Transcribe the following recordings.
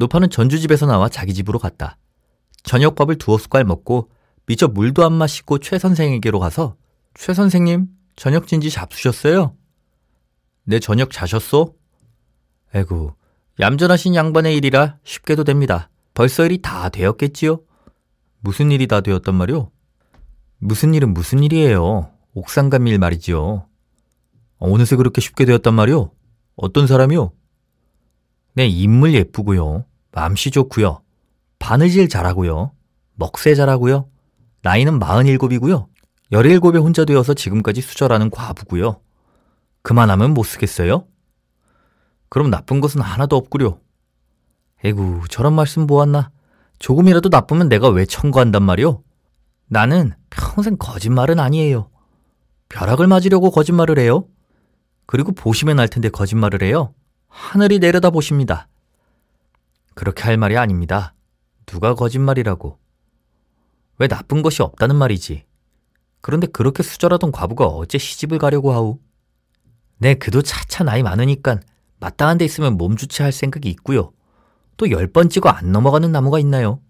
노파는 전주집에서 나와 자기 집으로 갔다. 저녁밥을 두어 숟갈 먹고 미처 물도 안 마시고 최 선생에게로 가서 최 선생님 저녁 진지 잡수셨어요? 내 저녁 자셨소? 에구 얌전하신 양반의 일이라 쉽게도 됩니다. 벌써 일이 다 되었겠지요? 무슨 일이 다 되었단 말이오? 무슨 일은 무슨 일이에요? 옥상감 일 말이지요. 어느새 그렇게 쉽게 되었단 말이오? 어떤 사람이요? 네, 인물 예쁘고요. 맘씨 좋고요. 바느질 잘하고요. 먹새 잘하고요. 나이는 47이고요. 17에 혼자 되어서 지금까지 수절하는 과부고요. 그만하면 못 쓰겠어요? 그럼 나쁜 것은 하나도 없구려. 에구, 저런 말씀 보았나? 조금이라도 나쁘면 내가 왜 청구한단 말이오? 나는 평생 거짓말은 아니에요. 벼락을 맞으려고 거짓말을 해요? 그리고 보시면 알 텐데 거짓말을 해요? 하늘이 내려다 보십니다. 그렇게 할 말이 아닙니다. 누가 거짓말이라고. 왜 나쁜 것이 없다는 말이지. 그런데 그렇게 수절하던 과부가 어째 시집을 가려고 하우? 네, 그도 차차 나이 많으니깐 마땅한 데 있으면 몸주체할 생각이 있고요. 또 열 번 찍어 안 넘어가는 나무가 있나요?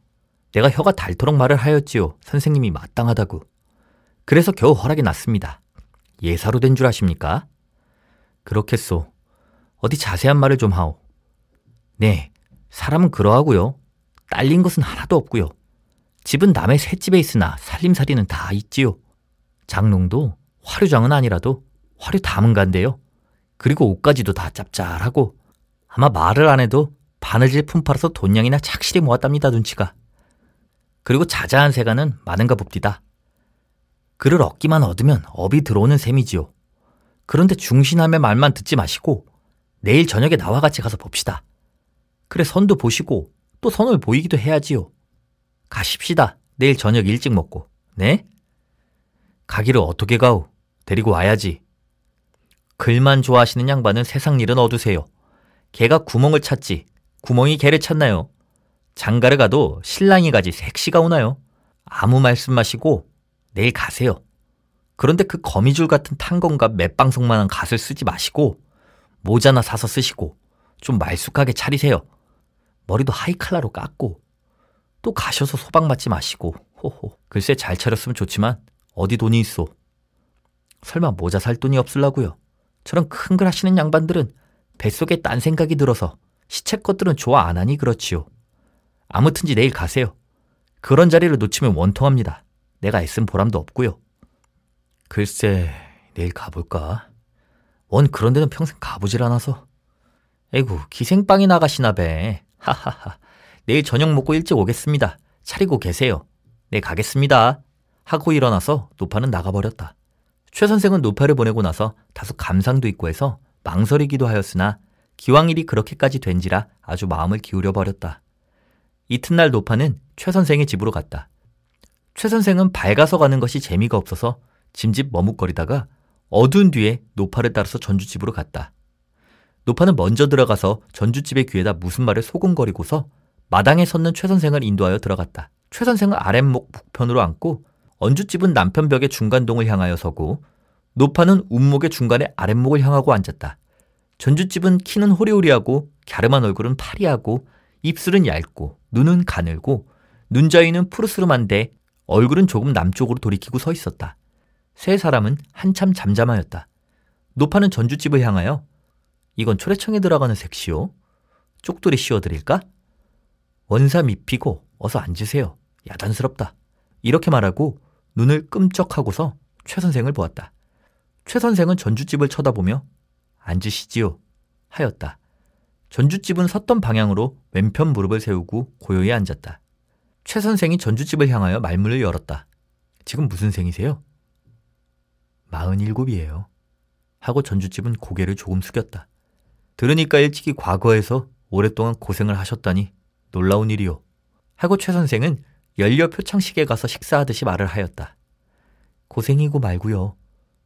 내가 혀가 닳도록 말을 하였지요. 선생님이 마땅하다고. 그래서 겨우 허락이 났습니다. 예사로 된 줄 아십니까? 그렇겠소. 어디 자세한 말을 좀 하오. 네, 사람은 그러하고요. 딸린 것은 하나도 없고요. 집은 남의 셋집에 있으나 살림살이는 다 있지요. 장롱도 화류장은 아니라도 화류 담은간데요. 그리고 옷까지도 다 짭짤하고 아마 말을 안 해도 바느질 품팔아서 돈량이나 착실히 모았답니다 눈치가. 그리고 자자한 세가는 많은가 봅디다. 그를 얻기만 얻으면 업이 들어오는 셈이지요. 그런데 중신함의 말만 듣지 마시고 내일 저녁에 나와 같이 가서 봅시다. 그래 선도 보시고 또 선을 보이기도 해야지요. 가십시다. 내일 저녁 일찍 먹고. 네? 가기를 어떻게 가오? 데리고 와야지. 글만 좋아하시는 양반은 세상 일은 얻으세요. 개가 구멍을 찾지 구멍이 개를 찾나요? 장가를 가도 신랑이 가지 색시가 오나요? 아무 말씀 마시고 내일 가세요. 그런데 그 거미줄 같은 탄건과 맷방석만한 갓을 쓰지 마시고 모자나 사서 쓰시고 좀 말쑥하게 차리세요. 머리도 하이칼라로 깎고 또 가셔서 소박 맞지 마시고 호호 글쎄 잘 차렸으면 좋지만 어디 돈이 있어. 설마 모자 살 돈이 없을라고요. 저런 큰 글 하시는 양반들은 뱃속에 딴 생각이 들어서 시체 것들은 좋아 안 하니 그렇지요. 아무튼지 내일 가세요. 그런 자리를 놓치면 원통합니다. 내가 애쓴 보람도 없고요. 글쎄, 내일 가볼까? 원 그런 데는 평생 가보질 않아서. 에구, 기생빵이 나가시나 배. 하하하. 내일 저녁 먹고 일찍 오겠습니다. 차리고 계세요. 네, 가겠습니다. 하고 일어나서 노파는 나가버렸다. 최 선생은 노파를 보내고 나서 다소 감상도 있고 해서 망설이기도 하였으나 기왕 일이 그렇게까지 된지라 아주 마음을 기울여 버렸다. 이튿날 노파는 최 선생의 집으로 갔다. 최 선생은 밝아서 가는 것이 재미가 없어서 짐집 머뭇거리다가 어두운 뒤에 노파를 따라서 전주집으로 갔다. 노파는 먼저 들어가서 전주집의 귀에다 무슨 말을 소곤거리고서 마당에 섰는 최 선생을 인도하여 들어갔다. 최 선생은 아랫목 북편으로 앉고 언주집은 남편 벽의 중간동을 향하여 서고 노파는 운목의 중간에 아랫목을 향하고 앉았다. 전주집은 키는 호리호리하고 갸름한 얼굴은 파리하고 입술은 얇고 눈은 가늘고 눈자위는 푸르스름한데 얼굴은 조금 남쪽으로 돌이키고 서 있었다. 세 사람은 한참 잠잠하였다. 노파는 전주집을 향하여 이건 초래청에 들어가는 색시오. 쪽돌이 씌워드릴까? 원사 입히고 어서 앉으세요. 야단스럽다. 이렇게 말하고 눈을 끔쩍하고서 최 선생을 보았다. 최 선생은 전주집을 쳐다보며 앉으시지요. 하였다. 전주집은 섰던 방향으로 왼편 무릎을 세우고 고요히 앉았다. 최 선생이 전주집을 향하여 말문을 열었다. 지금 무슨 생이세요? 마흔일곱이에요. 하고 전주집은 고개를 조금 숙였다. 들으니까 일찍이 과거에서 오랫동안 고생을 하셨다니 놀라운 일이요. 하고 최 선생은 연료 표창식에 가서 식사하듯이 말을 하였다. 고생이고 말고요.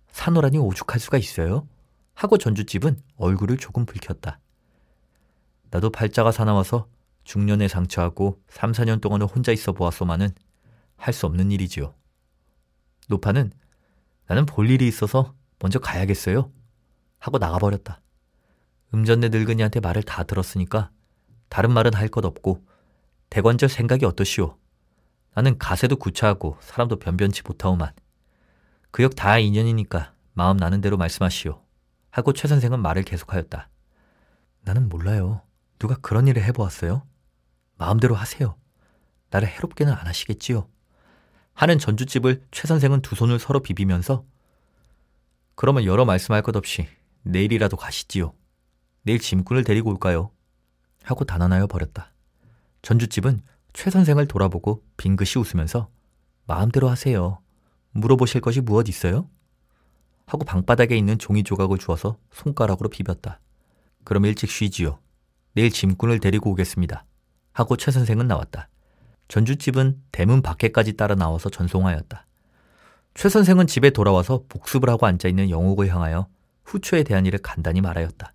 사노라니 오죽할 수가 있어요? 하고 전주집은 얼굴을 조금 붉혔다. 나도 팔자가 사나워서 중년에 상처하고 3, 4년 동안을 혼자 있어 보았소만은 할 수 없는 일이지요. 노파는 나는 볼 일이 있어서 먼저 가야겠어요. 하고 나가버렸다. 음전내 늙은이한테 말을 다 들었으니까 다른 말은 할 것 없고 대관절 생각이 어떠시오? 나는 가세도 구차하고 사람도 변변치 못하오만. 그 역 다 인연이니까 마음 나는 대로 말씀하시오. 하고 최 선생은 말을 계속하였다. 나는 몰라요. 누가 그런 일을 해보았어요? 마음대로 하세요. 나를 해롭게는 안 하시겠지요. 하는 전주집을 최 선생은 두 손을 서로 비비면서 그러면 여러 말씀할 것 없이 내일이라도 가시지요. 내일 짐꾼을 데리고 올까요? 하고 단언하여 버렸다. 전주집은 최 선생을 돌아보고 빙긋이 웃으면서 마음대로 하세요. 물어보실 것이 무엇 있어요? 하고 방바닥에 있는 종이 조각을 주어서 손가락으로 비볐다. 그럼 일찍 쉬지요. 내일 짐꾼을 데리고 오겠습니다. 하고 최 선생은 나왔다. 전주집은 대문 밖에까지 따라 나와서 전송하였다. 최 선생은 집에 돌아와서 복습을 하고 앉아있는 영옥을 향하여 후초에 대한 일을 간단히 말하였다.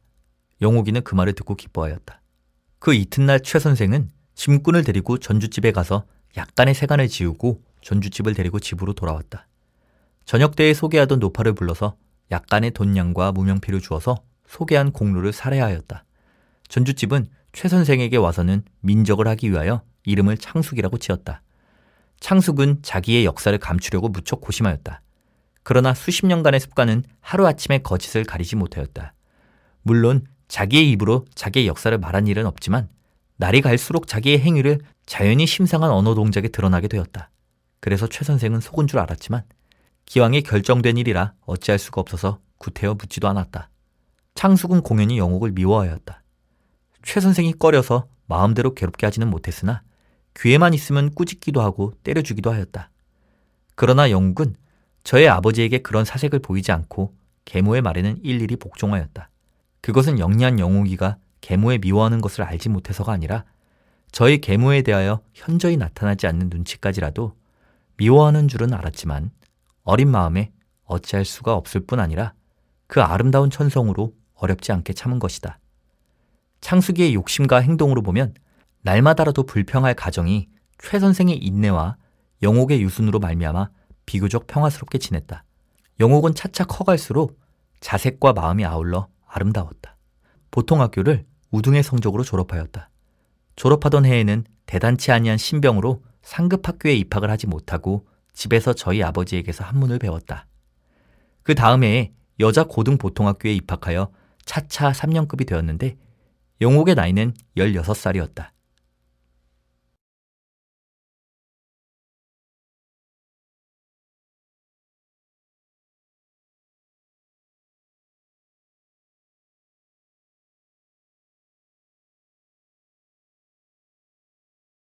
영옥이는 그 말을 듣고 기뻐하였다. 그 이튿날 최 선생은 짐꾼을 데리고 전주집에 가서 약간의 세간을 지우고 전주집을 데리고 집으로 돌아왔다. 저녁 때에 소개하던 노파를 불러서 약간의 돈량과 무명피를 주어서 소개한 공로를 살해하였다. 전주집은 최 선생에게 와서는 민적을 하기 위하여 이름을 창숙이라고 지었다. 창숙은 자기의 역사를 감추려고 무척 고심하였다. 그러나 수십 년간의 습관은 하루아침에 거짓을 가리지 못하였다. 물론 자기의 입으로 자기의 역사를 말한 일은 없지만 날이 갈수록 자기의 행위를 자연히 심상한 언어 동작에 드러나게 되었다. 그래서 최 선생은 속은 줄 알았지만 기왕에 결정된 일이라 어찌할 수가 없어서 구태여 묻지도 않았다. 창숙은 공연히 영옥을 미워하였다. 최 선생이 꺼려서 마음대로 괴롭게 하지는 못했으나 귀에만 있으면 꾸짖기도 하고 때려주기도 하였다. 그러나 영국은 저의 아버지에게 그런 사색을 보이지 않고 계모의 말에는 일일이 복종하였다. 그것은 영리한 영옥이가 계모에 미워하는 것을 알지 못해서가 아니라 저의 계모에 대하여 현저히 나타나지 않는 눈치까지라도 미워하는 줄은 알았지만 어린 마음에 어찌할 수가 없을 뿐 아니라 그 아름다운 천성으로 어렵지 않게 참은 것이다. 창숙이의 욕심과 행동으로 보면 날마다라도 불평할 가정이 최 선생의 인내와 영옥의 유순으로 말미암아 비교적 평화스럽게 지냈다. 영옥은 차차 커갈수록 자색과 마음이 아울러 아름다웠다. 보통 학교를 우등의 성적으로 졸업하였다. 졸업하던 해에는 대단치 아니한 신병으로 상급 학교에 입학을 하지 못하고 집에서 저희 아버지에게서 한문을 배웠다. 그 다음 해에 여자 고등 보통학교에 입학하여 차차 3년급이 되었는데 영옥의 나이는 16살이었다.